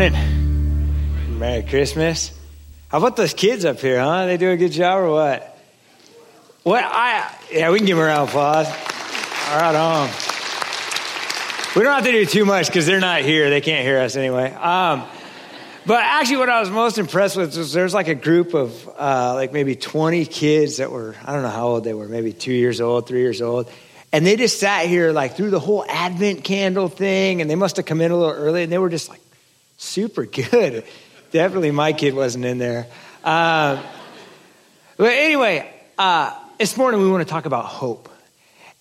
Morning. Merry Christmas. How about those kids up here, huh? They do a good job or what? What I yeah, we can give them a round of applause. All right on. We don't have to do too much because they're not here. They can't hear us anyway. Um, but actually, what I was most impressed with was there's like a group of uh, like maybe 20 kids that were I don't know how old they were, maybe two years old, three years old, and they just sat here like through the whole Advent candle thing, and they must have come in a little early, and they were just like super good. Definitely my kid wasn't in there. Uh, but anyway, uh, this morning we want to talk about hope.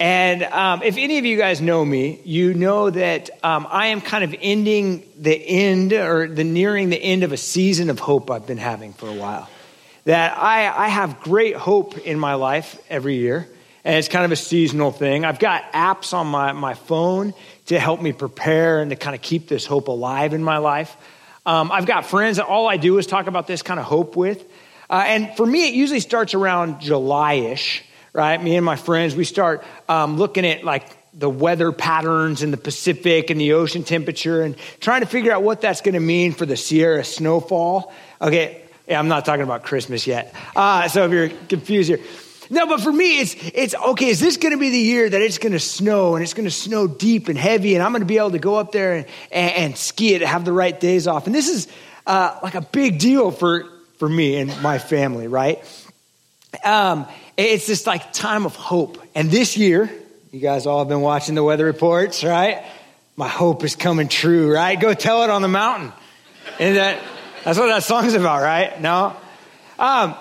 And um, if any of you guys know me, you know that um, I am kind of ending the end or the nearing the end of a season of hope I've been having for a while. That I, I have great hope in my life every year, and it's kind of a seasonal thing. I've got apps on my, my phone to help me prepare and to kind of keep this hope alive in my life. Um, I've got friends that all I do is talk about this kind of hope with. Uh, and for me, it usually starts around July ish right? Me and my friends, we start um, looking at like the weather patterns in the Pacific and the ocean temperature and trying to figure out what that's going to mean for the Sierra snowfall. Okay, yeah, I'm not talking about Christmas yet. Uh, so if you're confused here. No, but for me, it's, it's okay, is this going to be the year that it's going to snow and it's going to snow deep and heavy and I'm going to be able to go up there and, and, and ski it, and have the right days off? And this is uh, like a big deal for, for me and my family, right? Um, it's this like time of hope. And this year, you guys all have been watching the weather reports, right? My hope is coming true, right? Go tell it on the mountain. And that, that's what that song's about, right? No? Um,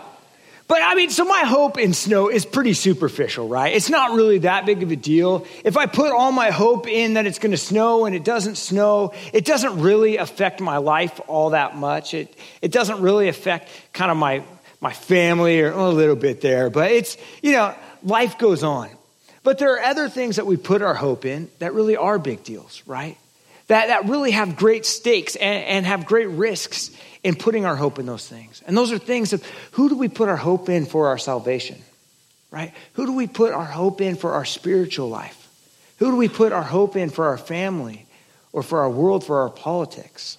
but I mean, so my hope in snow is pretty superficial, right? It's not really that big of a deal. If I put all my hope in that it's going to snow and it doesn't snow, it doesn't really affect my life all that much. It, it doesn't really affect kind of my my family or a little bit there, but it's, you know, life goes on. But there are other things that we put our hope in that really are big deals, right? That, that really have great stakes and, and have great risks in putting our hope in those things. And those are things of who do we put our hope in for our salvation, right? Who do we put our hope in for our spiritual life? Who do we put our hope in for our family or for our world, for our politics?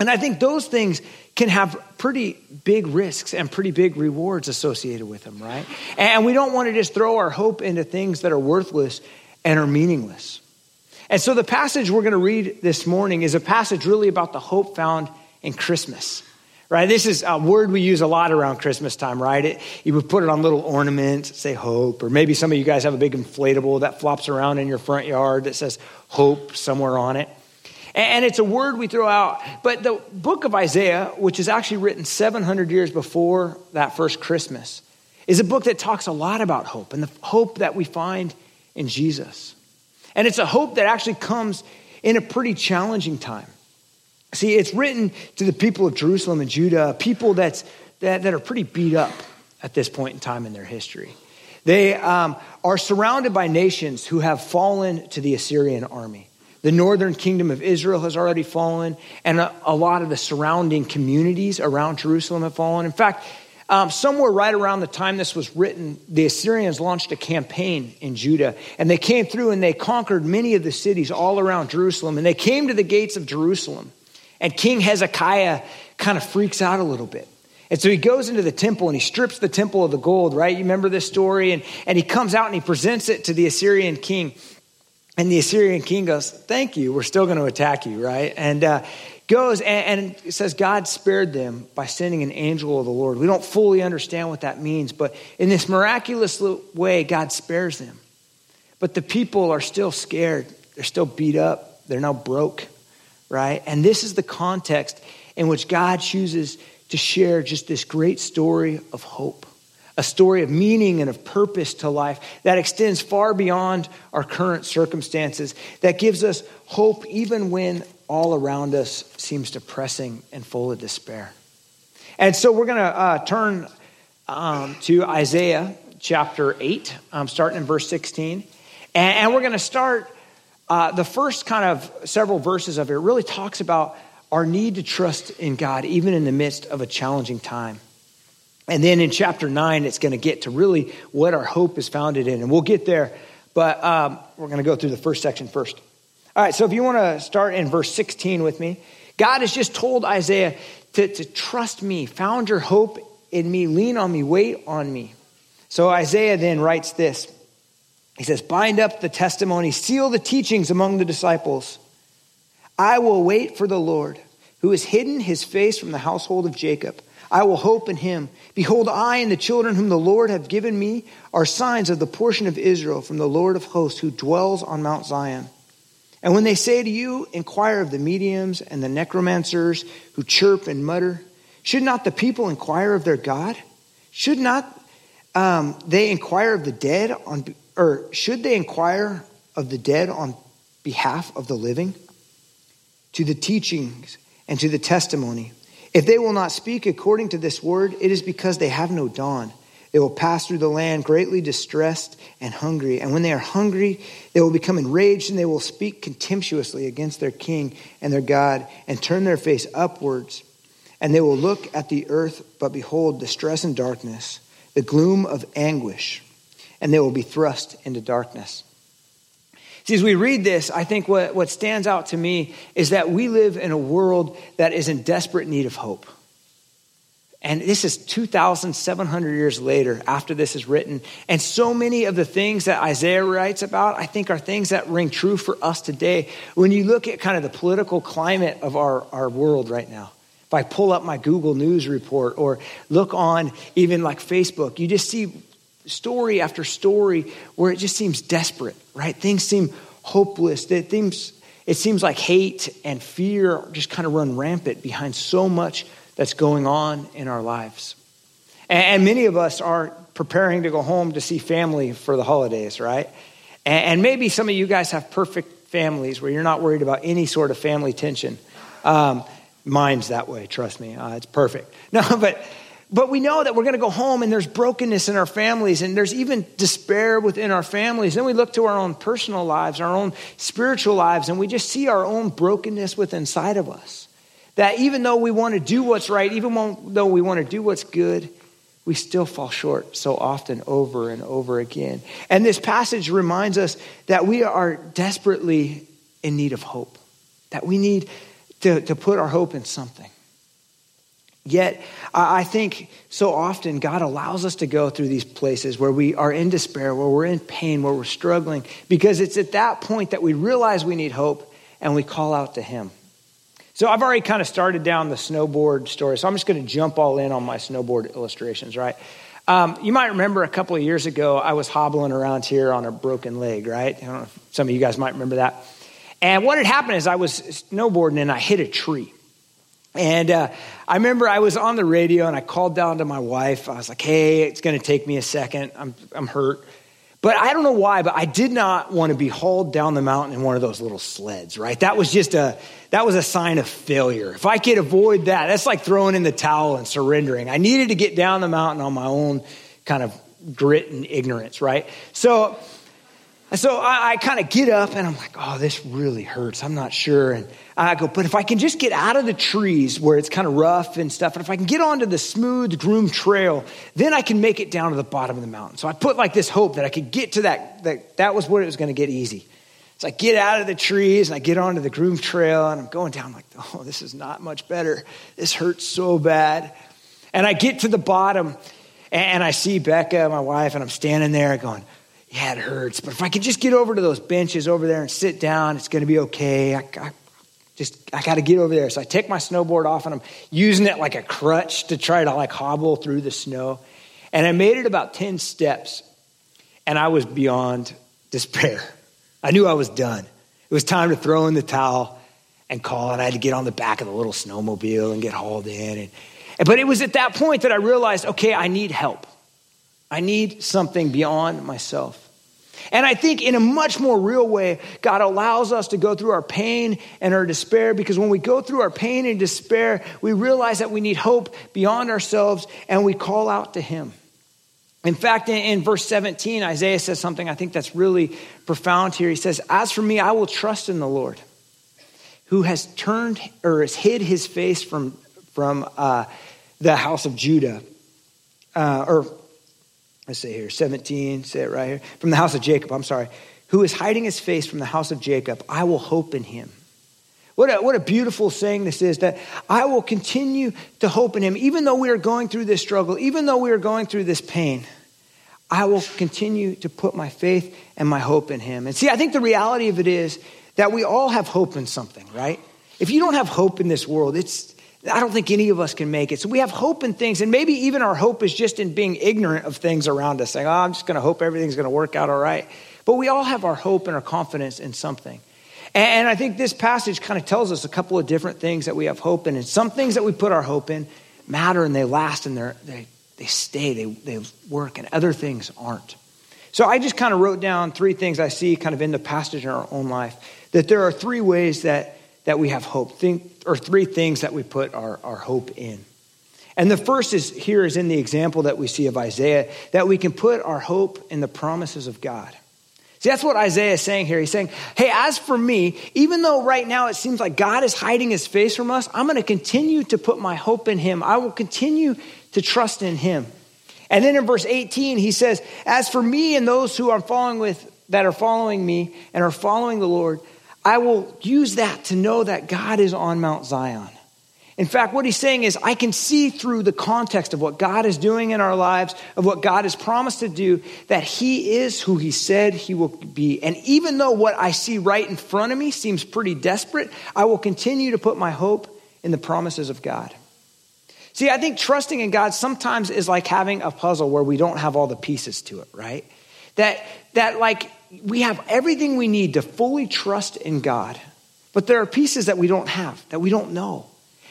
And I think those things can have pretty big risks and pretty big rewards associated with them, right? And we don't want to just throw our hope into things that are worthless and are meaningless. And so the passage we're going to read this morning is a passage really about the hope found in Christmas. Right? This is a word we use a lot around Christmas time, right? It, you would put it on little ornaments, say hope, or maybe some of you guys have a big inflatable that flops around in your front yard that says hope somewhere on it. And it's a word we throw out. But the book of Isaiah, which is actually written 700 years before that first Christmas, is a book that talks a lot about hope and the hope that we find in Jesus. And it's a hope that actually comes in a pretty challenging time. See, it's written to the people of Jerusalem and Judah, people that's, that, that are pretty beat up at this point in time in their history. They um, are surrounded by nations who have fallen to the Assyrian army. The northern kingdom of Israel has already fallen, and a, a lot of the surrounding communities around Jerusalem have fallen. In fact, um, somewhere right around the time this was written, the Assyrians launched a campaign in Judah, and they came through and they conquered many of the cities all around Jerusalem, and they came to the gates of Jerusalem. And King Hezekiah kind of freaks out a little bit. And so he goes into the temple and he strips the temple of the gold, right? You remember this story? And, and he comes out and he presents it to the Assyrian king. And the Assyrian king goes, Thank you, we're still going to attack you, right? And uh, goes and, and says, God spared them by sending an angel of the Lord. We don't fully understand what that means, but in this miraculous way, God spares them. But the people are still scared, they're still beat up, they're now broke, right? And this is the context in which God chooses to share just this great story of hope a story of meaning and of purpose to life that extends far beyond our current circumstances, that gives us hope even when all around us seems depressing and full of despair. And so we're going to uh, turn um, to Isaiah chapter 8, um, starting in verse 16. And, and we're going to start uh, the first kind of several verses of it, really talks about our need to trust in God, even in the midst of a challenging time. And then in chapter 9, it's going to get to really what our hope is founded in. And we'll get there, but um, we're going to go through the first section first. All right, so if you want to start in verse 16 with me, God has just told Isaiah to, to trust me, found your hope in me, lean on me, wait on me. So Isaiah then writes this. He says, Bind up the testimony, seal the teachings among the disciples. I will wait for the Lord, who has hidden his face from the household of Jacob. I will hope in him. Behold, I and the children whom the Lord have given me are signs of the portion of Israel from the Lord of hosts who dwells on Mount Zion. And when they say to you, inquire of the mediums and the necromancers who chirp and mutter, should not the people inquire of their God? Should not um, they inquire of the dead on, or should they inquire of the dead on behalf of the living? To the teachings and to the testimony. If they will not speak according to this word, it is because they have no dawn. They will pass through the land greatly distressed and hungry. And when they are hungry, they will become enraged and they will speak contemptuously against their king and their God and turn their face upwards. And they will look at the earth, but behold, distress and darkness, the gloom of anguish, and they will be thrust into darkness. See, as we read this, I think what, what stands out to me is that we live in a world that is in desperate need of hope. And this is 2,700 years later after this is written. And so many of the things that Isaiah writes about, I think, are things that ring true for us today. When you look at kind of the political climate of our, our world right now, if I pull up my Google News report or look on even like Facebook, you just see story after story where it just seems desperate, right? Things seem hopeless. It seems, it seems like hate and fear just kind of run rampant behind so much that's going on in our lives. And many of us are preparing to go home to see family for the holidays, right? And maybe some of you guys have perfect families where you're not worried about any sort of family tension. Um, mine's that way, trust me. Uh, it's perfect. No, but but we know that we're going to go home and there's brokenness in our families and there's even despair within our families. Then we look to our own personal lives, our own spiritual lives, and we just see our own brokenness within inside of us. That even though we want to do what's right, even though we want to do what's good, we still fall short so often over and over again. And this passage reminds us that we are desperately in need of hope, that we need to, to put our hope in something. Yet, I think so often God allows us to go through these places where we are in despair, where we're in pain, where we're struggling, because it's at that point that we realize we need hope and we call out to Him. So I've already kind of started down the snowboard story, so I'm just going to jump all in on my snowboard illustrations, right? Um, you might remember a couple of years ago, I was hobbling around here on a broken leg, right? I don't know if some of you guys might remember that. And what had happened is I was snowboarding and I hit a tree. And uh, I remember I was on the radio and I called down to my wife. I was like, hey, it's going to take me a second. I'm, I'm hurt. But I don't know why, but I did not want to be hauled down the mountain in one of those little sleds, right? That was just a that was a sign of failure. If I could avoid that, that's like throwing in the towel and surrendering. I needed to get down the mountain on my own kind of grit and ignorance, right? So so I, I kind of get up and I'm like, oh, this really hurts. I'm not sure. And I go, but if I can just get out of the trees where it's kind of rough and stuff, and if I can get onto the smooth, groomed trail, then I can make it down to the bottom of the mountain. So I put like this hope that I could get to that, that, that was where it was going to get easy. So I get out of the trees and I get onto the groomed trail and I'm going down like, oh, this is not much better. This hurts so bad. And I get to the bottom and I see Becca, my wife, and I'm standing there going, yeah, it hurts. But if I could just get over to those benches over there and sit down, it's going to be okay. I, I, just I got to get over there. So I take my snowboard off and I'm using it like a crutch to try to like hobble through the snow. And I made it about 10 steps and I was beyond despair. I knew I was done. It was time to throw in the towel and call it. I had to get on the back of the little snowmobile and get hauled in. And, but it was at that point that I realized, okay, I need help. I need something beyond myself. And I think in a much more real way, God allows us to go through our pain and our despair because when we go through our pain and despair, we realize that we need hope beyond ourselves and we call out to Him. In fact, in, verse 17, Isaiah says something I think that's really profound here. He says, As for me, I will trust in the Lord, who has turned or has hid his face from, from uh, the house of Judah. Uh, or let's say here, 17, say it right here. From the house of Jacob, I'm sorry. Who is hiding his face from the house of Jacob, I will hope in him. What a, what a beautiful saying this is that I will continue to hope in him, even though we are going through this struggle, even though we are going through this pain. I will continue to put my faith and my hope in him. And see, I think the reality of it is that we all have hope in something, right? If you don't have hope in this world, it's I don't think any of us can make it. So we have hope in things, and maybe even our hope is just in being ignorant of things around us, saying, Oh, I'm just going to hope everything's going to work out all right. But we all have our hope and our confidence in something. And I think this passage kind of tells us a couple of different things that we have hope in. And some things that we put our hope in matter and they last and they they, stay, they, they work, and other things aren't. So I just kind of wrote down three things I see kind of in the passage in our own life that there are three ways that, that we have hope, think, or three things that we put our, our hope in. And the first is here is in the example that we see of Isaiah, that we can put our hope in the promises of God. See, that's what Isaiah is saying here. He's saying, hey, as for me, even though right now it seems like God is hiding his face from us, I'm going to continue to put my hope in him. I will continue to trust in him. And then in verse 18, he says, As for me and those who are following with that are following me and are following the Lord, I will use that to know that God is on Mount Zion. In fact, what he's saying is, I can see through the context of what God is doing in our lives, of what God has promised to do, that he is who he said he will be. And even though what I see right in front of me seems pretty desperate, I will continue to put my hope in the promises of God. See, I think trusting in God sometimes is like having a puzzle where we don't have all the pieces to it, right? That, that like we have everything we need to fully trust in God, but there are pieces that we don't have, that we don't know.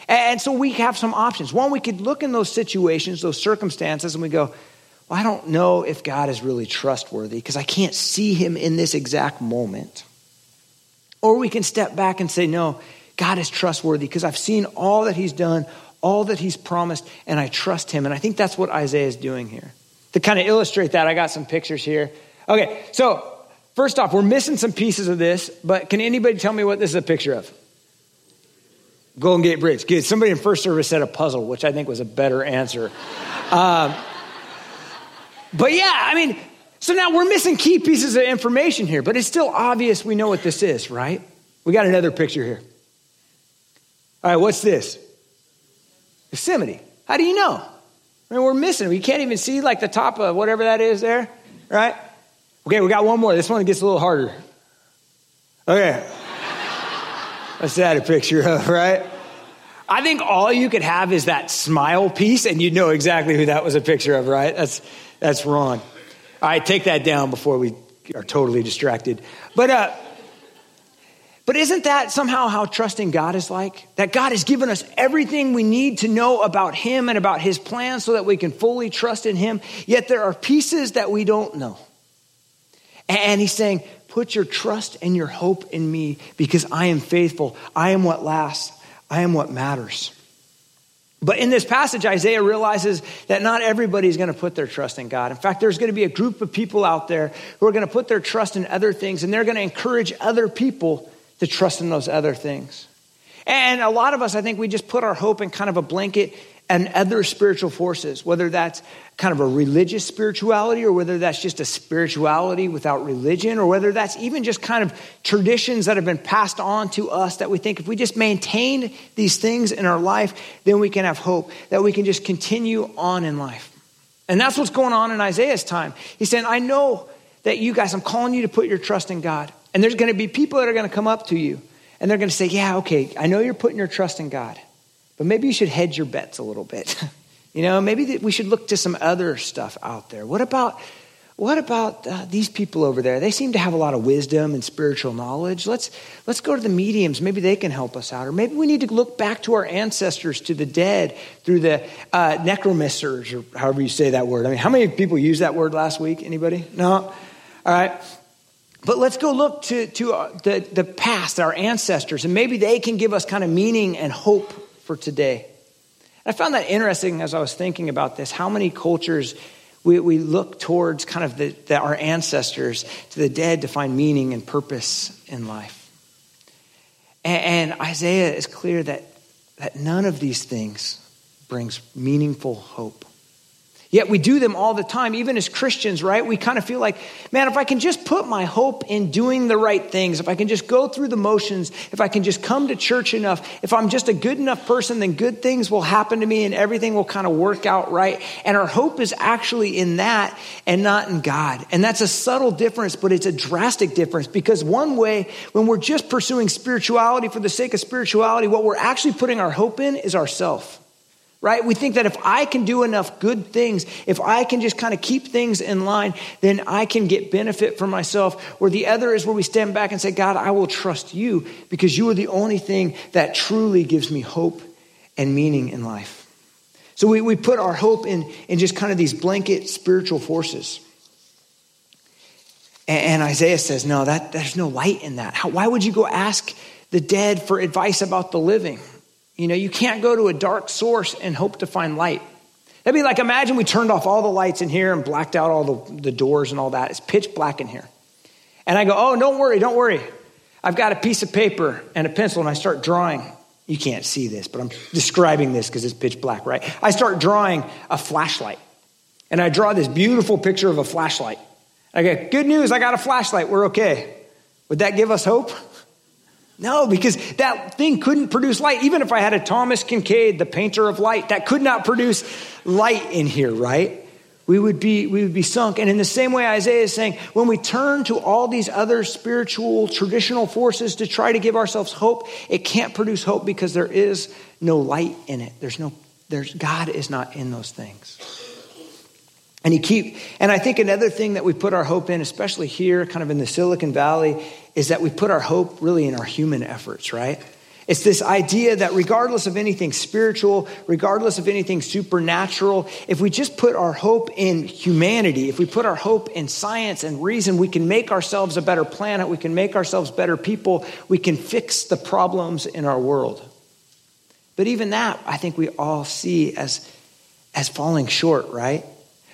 And so we have some options. One, we could look in those situations, those circumstances, and we go, well, I don't know if God is really trustworthy because I can't see him in this exact moment. Or we can step back and say, no, God is trustworthy because I've seen all that he's done, all that he's promised, and I trust him. And I think that's what Isaiah is doing here. To kind of illustrate that, I got some pictures here. Okay, so first off, we're missing some pieces of this, but can anybody tell me what this is a picture of? Golden Gate Bridge. Good. Somebody in first service said a puzzle, which I think was a better answer. Um, but yeah, I mean, so now we're missing key pieces of information here, but it's still obvious we know what this is, right? We got another picture here. All right, what's this? Yosemite. How do you know? I mean, we're missing. We can't even see like the top of whatever that is there, right? Okay, we got one more. This one gets a little harder. Okay. That's that a picture of, right? I think all you could have is that smile piece, and you'd know exactly who that was a picture of, right? That's, that's wrong. All right, take that down before we are totally distracted. But, uh, but isn't that somehow how trusting God is like? That God has given us everything we need to know about Him and about His plan so that we can fully trust in Him, yet there are pieces that we don't know. And He's saying, Put your trust and your hope in me because I am faithful. I am what lasts. I am what matters. But in this passage, Isaiah realizes that not everybody is going to put their trust in God. In fact, there's going to be a group of people out there who are going to put their trust in other things, and they're going to encourage other people to trust in those other things. And a lot of us, I think, we just put our hope in kind of a blanket and other spiritual forces, whether that's kind of a religious spirituality or whether that's just a spirituality without religion or whether that's even just kind of traditions that have been passed on to us that we think if we just maintain these things in our life, then we can have hope, that we can just continue on in life. And that's what's going on in Isaiah's time. He's saying, I know that you guys, I'm calling you to put your trust in God. And there's going to be people that are going to come up to you and they're going to say, Yeah, okay, I know you're putting your trust in God. But maybe you should hedge your bets a little bit. you know, maybe we should look to some other stuff out there. What about what about uh, these people over there? They seem to have a lot of wisdom and spiritual knowledge. Let's let's go to the mediums. Maybe they can help us out, or maybe we need to look back to our ancestors, to the dead, through the uh, necromancers, or however you say that word. I mean, how many people used that word last week? Anybody? No. All right. But let's go look to, to uh, the, the past, our ancestors, and maybe they can give us kind of meaning and hope for today. I found that interesting as I was thinking about this, how many cultures we, we look towards kind of the, the, our ancestors, to the dead, to find meaning and purpose in life. And, and Isaiah is clear that, that none of these things brings meaningful hope. Yet we do them all the time, even as Christians, right? We kind of feel like, man, if I can just put my hope in doing the right things, if I can just go through the motions, if I can just come to church enough, if I'm just a good enough person, then good things will happen to me and everything will kind of work out right. And our hope is actually in that and not in God. And that's a subtle difference, but it's a drastic difference because one way, when we're just pursuing spirituality for the sake of spirituality, what we're actually putting our hope in is ourself right? We think that if I can do enough good things, if I can just kind of keep things in line, then I can get benefit for myself. Or the other is where we stand back and say, God, I will trust you because you are the only thing that truly gives me hope and meaning in life. So we, we put our hope in, in just kind of these blanket spiritual forces. And, and Isaiah says, no, that, there's no light in that. How, why would you go ask the dead for advice about the living? You know, you can't go to a dark source and hope to find light. That'd be like imagine we turned off all the lights in here and blacked out all the, the doors and all that. It's pitch black in here. And I go, oh, don't worry, don't worry. I've got a piece of paper and a pencil and I start drawing. You can't see this, but I'm describing this because it's pitch black, right? I start drawing a flashlight. And I draw this beautiful picture of a flashlight. I go, good news, I got a flashlight. We're okay. Would that give us hope? No, because that thing couldn't produce light. Even if I had a Thomas Kinkade, the painter of light, that could not produce light in here, right? We would be, we would be sunk. And in the same way, Isaiah is saying, when we turn to all these other spiritual, traditional forces to try to give ourselves hope, it can't produce hope because there is no light in it. There's no, there's, God is not in those things. And you keep, and I think another thing that we put our hope in, especially here, kind of in the Silicon Valley, is that we put our hope really in our human efforts, right? It's this idea that regardless of anything spiritual, regardless of anything supernatural, if we just put our hope in humanity, if we put our hope in science and reason, we can make ourselves a better planet, we can make ourselves better people, we can fix the problems in our world. But even that, I think we all see as, as falling short, right?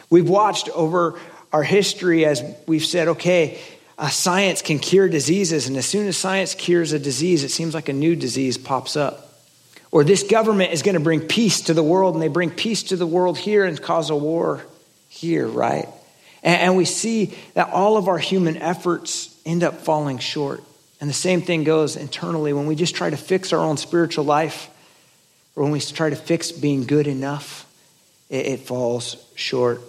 We've watched over our history as we've said, okay, uh, science can cure diseases, and as soon as science cures a disease, it seems like a new disease pops up. Or this government is going to bring peace to the world, and they bring peace to the world here and cause a war here, right? And, and we see that all of our human efforts end up falling short. And the same thing goes internally when we just try to fix our own spiritual life, or when we try to fix being good enough, it, it falls short.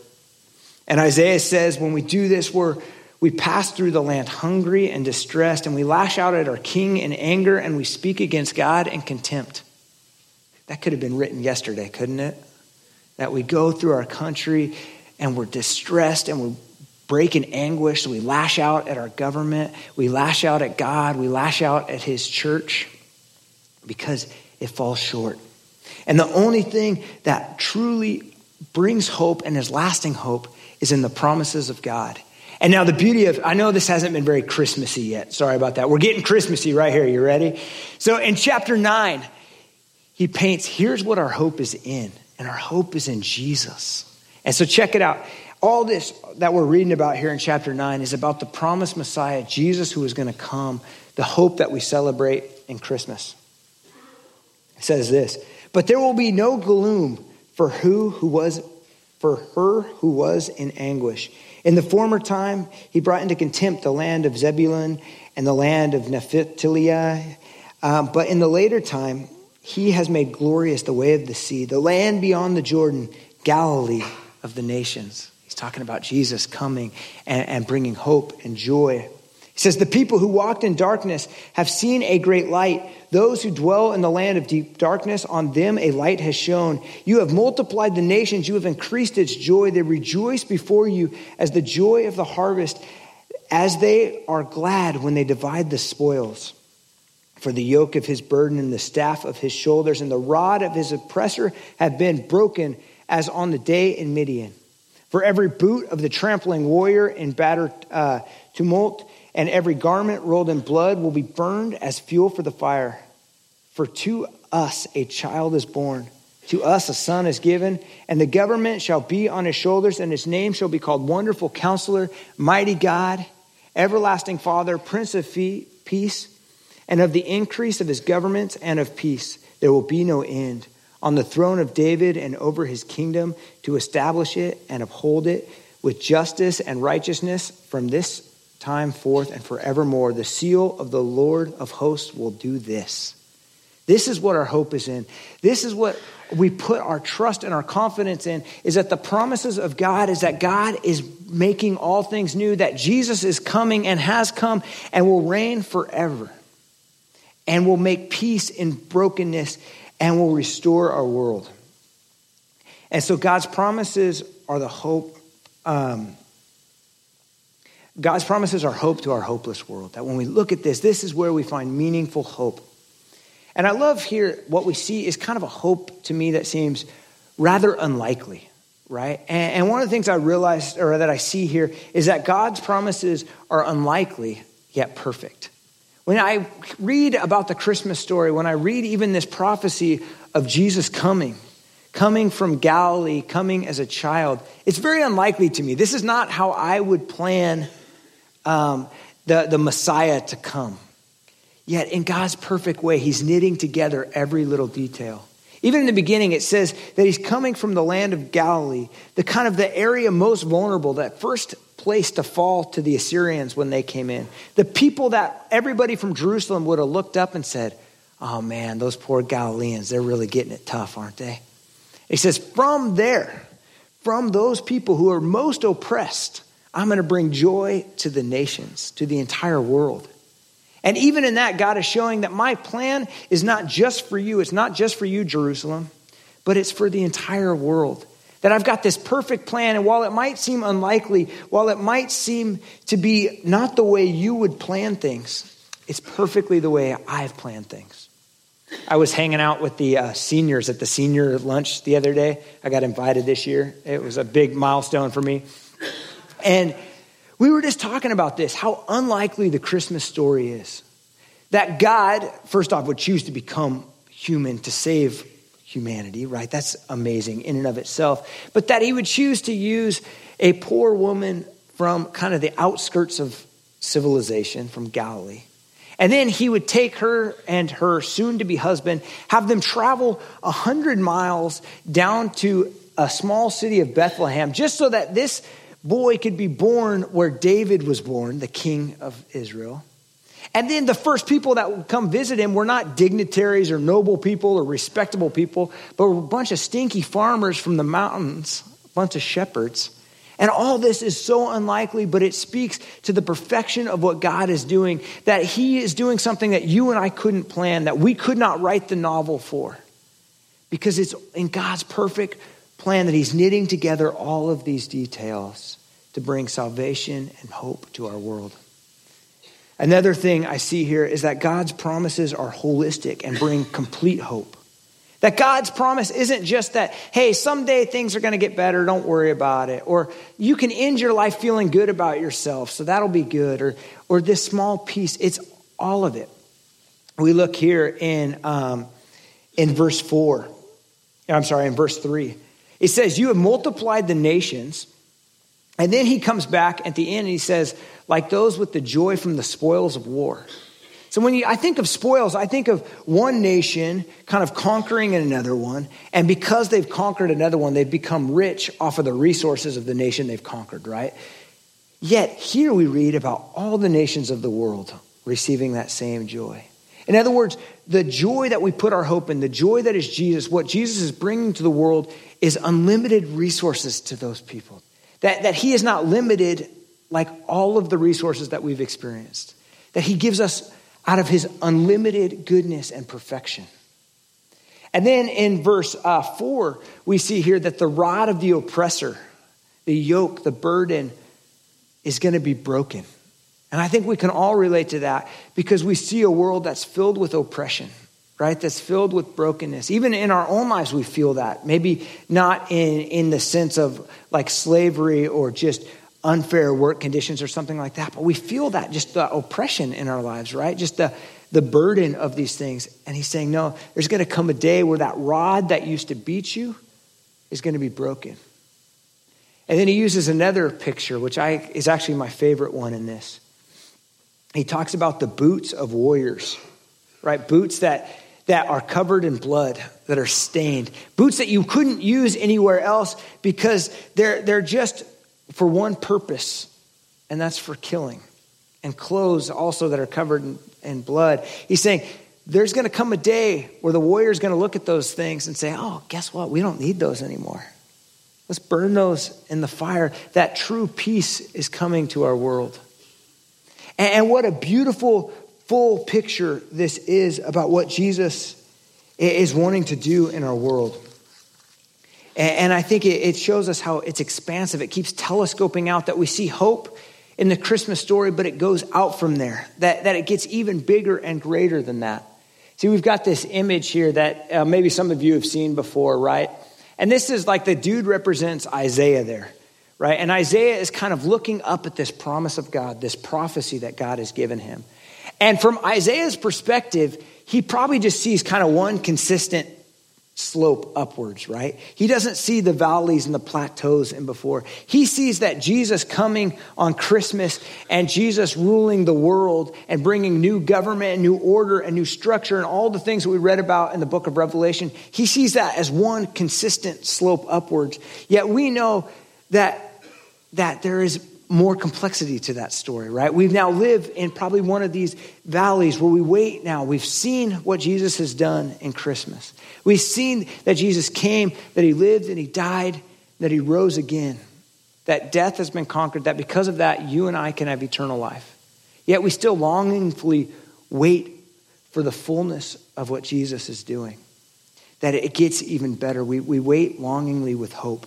And Isaiah says when we do this, we're we pass through the land hungry and distressed, and we lash out at our king in anger, and we speak against God in contempt. That could have been written yesterday, couldn't it? That we go through our country and we're distressed and we're breaking anguish. So we lash out at our government, we lash out at God, we lash out at His church because it falls short. And the only thing that truly brings hope and is lasting hope is in the promises of God. And now the beauty of, I know this hasn't been very Christmassy yet. Sorry about that. We're getting Christmassy right here. You ready? So in chapter nine, he paints, here's what our hope is in. And our hope is in Jesus. And so check it out. All this that we're reading about here in chapter nine is about the promised Messiah, Jesus, who is going to come, the hope that we celebrate in Christmas. It says this, but there will be no gloom for who who was for her who was in anguish. In the former time, he brought into contempt the land of Zebulun and the land of Naphtali. Um, but in the later time, he has made glorious the way of the sea, the land beyond the Jordan, Galilee of the nations. He's talking about Jesus coming and, and bringing hope and joy says, The people who walked in darkness have seen a great light. Those who dwell in the land of deep darkness, on them a light has shone. You have multiplied the nations, you have increased its joy. They rejoice before you as the joy of the harvest, as they are glad when they divide the spoils. For the yoke of his burden and the staff of his shoulders and the rod of his oppressor have been broken as on the day in Midian. For every boot of the trampling warrior in battered uh, tumult, and every garment rolled in blood will be burned as fuel for the fire. For to us a child is born, to us a son is given, and the government shall be on his shoulders, and his name shall be called Wonderful Counselor, Mighty God, Everlasting Father, Prince of Peace, and of the increase of his government and of peace there will be no end on the throne of David and over his kingdom to establish it and uphold it with justice and righteousness from this time forth and forevermore. The seal of the Lord of hosts will do this. This is what our hope is in. This is what we put our trust and our confidence in is that the promises of God is that God is making all things new, that Jesus is coming and has come and will reign forever and will make peace in brokenness and will restore our world. And so God's promises are the hope. Um, God's promises are hope to our hopeless world. That when we look at this, this is where we find meaningful hope. And I love here what we see is kind of a hope to me that seems rather unlikely, right? And, one of the things I realized or that I see here is that God's promises are unlikely yet perfect. When I read about the Christmas story, when I read even this prophecy of Jesus coming, coming from Galilee, coming as a child, it's very unlikely to me. This is not how I would plan um, the, the Messiah to come. Yet, in God's perfect way, He's knitting together every little detail. Even in the beginning, it says that He's coming from the land of Galilee, the kind of the area most vulnerable, that first place to fall to the Assyrians when they came in. The people that everybody from Jerusalem would have looked up and said, Oh man, those poor Galileans, they're really getting it tough, aren't they? He says, From there, from those people who are most oppressed, I'm going to bring joy to the nations, to the entire world. And even in that, God is showing that my plan is not just for you, it's not just for you, Jerusalem, but it's for the entire world. That I've got this perfect plan, and while it might seem unlikely, while it might seem to be not the way you would plan things, it's perfectly the way I've planned things. I was hanging out with the uh, seniors at the senior lunch the other day. I got invited this year. It was a big milestone for me. And we were just talking about this how unlikely the Christmas story is. That God, first off, would choose to become human to save humanity, right? That's amazing in and of itself. But that he would choose to use a poor woman from kind of the outskirts of civilization, from Galilee. And then he would take her and her soon to be husband, have them travel a hundred miles down to a small city of Bethlehem, just so that this boy could be born where David was born, the king of Israel. And then the first people that would come visit him were not dignitaries or noble people or respectable people, but were a bunch of stinky farmers from the mountains, a bunch of shepherds. And all this is so unlikely, but it speaks to the perfection of what God is doing, that He is doing something that you and I couldn't plan, that we could not write the novel for. Because it's in God's perfect plan that He's knitting together all of these details to bring salvation and hope to our world. Another thing I see here is that God's promises are holistic and bring complete hope. That God's promise isn't just that, hey, someday things are going to get better, don't worry about it. Or you can end your life feeling good about yourself, so that'll be good. Or, or this small piece, it's all of it. We look here in, um, in verse 4. I'm sorry, in verse 3. It says, You have multiplied the nations. And then he comes back at the end and he says, like those with the joy from the spoils of war. So when you, I think of spoils, I think of one nation kind of conquering another one. And because they've conquered another one, they've become rich off of the resources of the nation they've conquered, right? Yet here we read about all the nations of the world receiving that same joy. In other words, the joy that we put our hope in, the joy that is Jesus, what Jesus is bringing to the world is unlimited resources to those people. That, that He is not limited like all of the resources that we've experienced. That He gives us out of His unlimited goodness and perfection. And then in verse uh, 4, we see here that the rod of the oppressor, the yoke, the burden, is going to be broken. And I think we can all relate to that because we see a world that's filled with oppression right? That's filled with brokenness. Even in our own lives, we feel that. Maybe not in, in the sense of like slavery or just unfair work conditions or something like that, but we feel that just the oppression in our lives, right? Just the, the burden of these things. And he's saying, no, there's going to come a day where that rod that used to beat you is going to be broken. And then he uses another picture, which I, is actually my favorite one in this. He talks about the boots of warriors, right? Boots that that are covered in blood, that are stained, boots that you couldn't use anywhere else because they're, they're just for one purpose, and that's for killing, and clothes also that are covered in, in blood. He's saying, there's going to come a day where the warrior is going to look at those things and say, oh, guess what? We don't need those anymore. Let's burn those in the fire. That true peace is coming to our world. And what a beautiful, full picture this is about what Jesus is wanting to do in our world. And I think it shows us how it's expansive. It keeps telescoping out that we see hope in the Christmas story, but it goes out from there, that, that it gets even bigger and greater than that. See, we've got this image here that uh, maybe some of you have seen before, right? And this is like the dude represents Isaiah there, right? And Isaiah is kind of looking up at this promise of God, this prophecy that God has given him. And from Isaiah's perspective, he probably just sees kind of one consistent slope upwards, right? He doesn't see the valleys and the plateaus in before. He sees that Jesus coming on Christmas and Jesus ruling the world and bringing new government and new order and new structure and all the things that we read about in the book of Revelation. He sees that as one consistent slope upwards. Yet we know that that there is more complexity to that story, right? We've now lived in probably one of these valleys where we wait now. We've seen what Jesus has done in Christmas. We've seen that Jesus came, that he lived and he died, that he rose again, that death has been conquered, that because of that, you and I can have eternal life. Yet we still longingly wait for the fullness of what Jesus is doing, that it gets even better. We, we wait longingly with hope.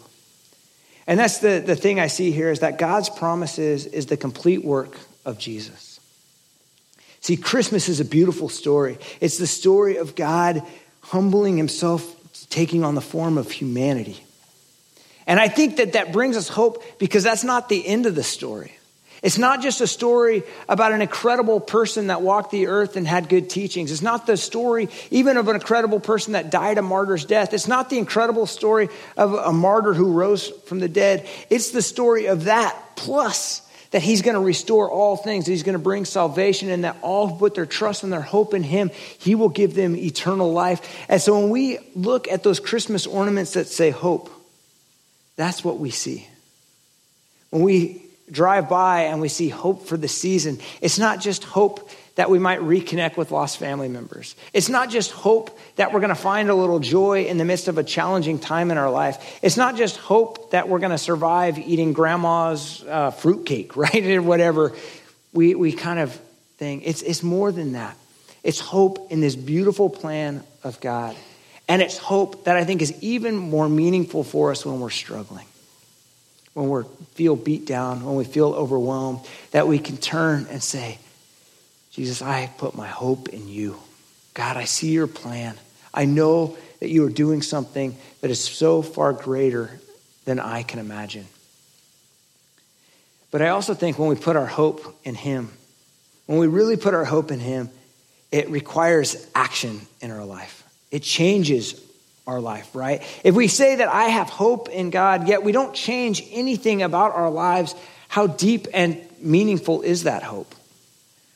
And that's the, the thing I see here is that God's promises is the complete work of Jesus. See, Christmas is a beautiful story. It's the story of God humbling himself, taking on the form of humanity. And I think that that brings us hope because that's not the end of the story. It's not just a story about an incredible person that walked the earth and had good teachings. It's not the story even of an incredible person that died a martyr's death. It's not the incredible story of a martyr who rose from the dead. It's the story of that plus that he's going to restore all things, that he's going to bring salvation, and that all who put their trust and their hope in him, he will give them eternal life. And so when we look at those Christmas ornaments that say hope, that's what we see. When we drive by and we see hope for the season, it's not just hope that we might reconnect with lost family members. It's not just hope that we're going to find a little joy in the midst of a challenging time in our life. It's not just hope that we're going to survive eating grandma's uh, fruitcake, right? or whatever we, we kind of think. It's, it's more than that. It's hope in this beautiful plan of God. And it's hope that I think is even more meaningful for us when we're struggling when we feel beat down, when we feel overwhelmed, that we can turn and say, Jesus, I put my hope in you. God, I see your plan. I know that you are doing something that is so far greater than I can imagine. But I also think when we put our hope in Him, when we really put our hope in Him, it requires action in our life. It changes our life, right? If we say that I have hope in God, yet we don't change anything about our lives, how deep and meaningful is that hope?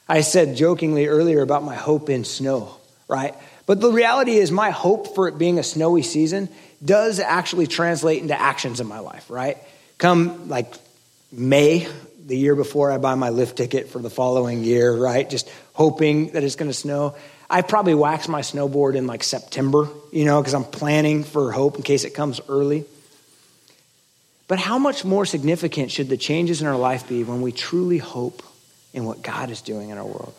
I said jokingly earlier about my hope in snow, right? But the reality is, my hope for it being a snowy season does actually translate into actions in my life, right? Come like May, the year before I buy my lift ticket for the following year, right? Just hoping that it's going to snow. I probably wax my snowboard in like September, you know, because I'm planning for hope in case it comes early. But how much more significant should the changes in our life be when we truly hope in what God is doing in our world?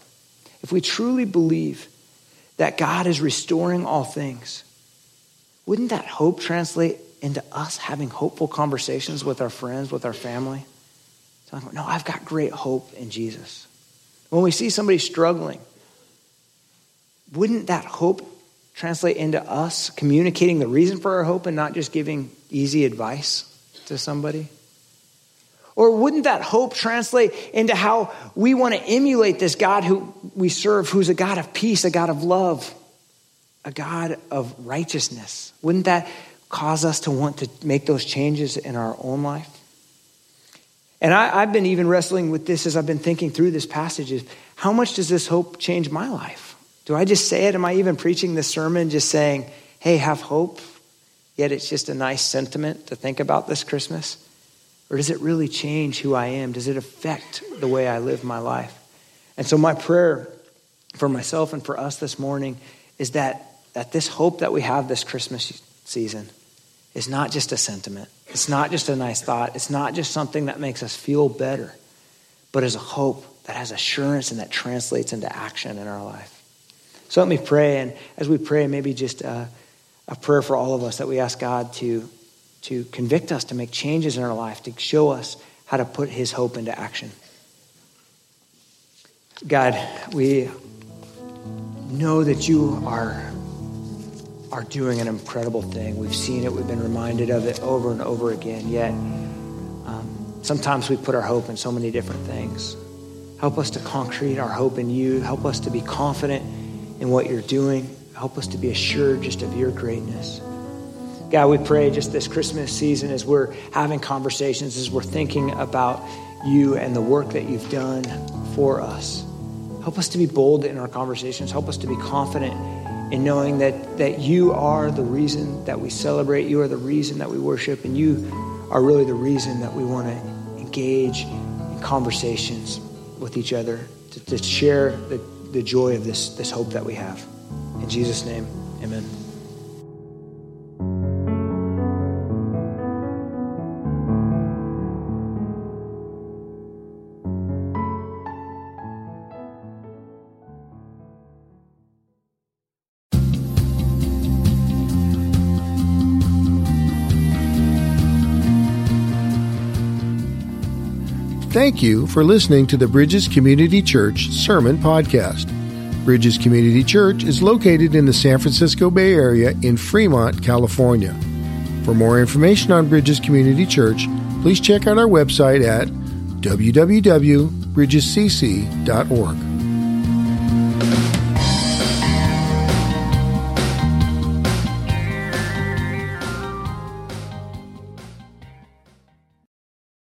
If we truly believe that God is restoring all things, wouldn't that hope translate into us having hopeful conversations with our friends, with our family? Talking about, no, I've got great hope in Jesus. When we see somebody struggling, wouldn't that hope translate into us communicating the reason for our hope and not just giving easy advice to somebody? Or wouldn't that hope translate into how we want to emulate this God who we serve, who's a God of peace, a God of love, a God of righteousness? Wouldn't that cause us to want to make those changes in our own life? And I, have been even wrestling with this as I've been thinking through this passage is how much does this hope change my life? Do I just say it? Am I even preaching this sermon just saying, hey, have hope? Yet it's just a nice sentiment to think about this Christmas? Or does it really change who I am? Does it affect the way I live my life? And so, my prayer for myself and for us this morning is that, that this hope that we have this Christmas season is not just a sentiment. It's not just a nice thought. It's not just something that makes us feel better, but is a hope that has assurance and that translates into action in our life. So let me pray. And as we pray, maybe just a, a prayer for all of us that we ask God to, to convict us, to make changes in our life, to show us how to put his hope into action. God, we know that you are are doing an incredible thing. We've seen it, we've been reminded of it over and over again. Yet, um, sometimes we put our hope in so many different things. Help us to concrete our hope in you. Help us to be confident in what you're doing. Help us to be assured just of your greatness. God, we pray just this Christmas season as we're having conversations, as we're thinking about you and the work that you've done for us. Help us to be bold in our conversations. Help us to be confident in knowing that, that you are the reason that we celebrate, you are the reason that we worship, and you are really the reason that we want to engage in conversations with each other to, to share the, the joy of this, this hope that we have. In Jesus' name, amen. Thank you for listening to the Bridges Community Church Sermon Podcast. Bridges Community Church is located in the San Francisco Bay Area in Fremont, California. For more information on Bridges Community Church, please check out our website at www.bridgescc.org.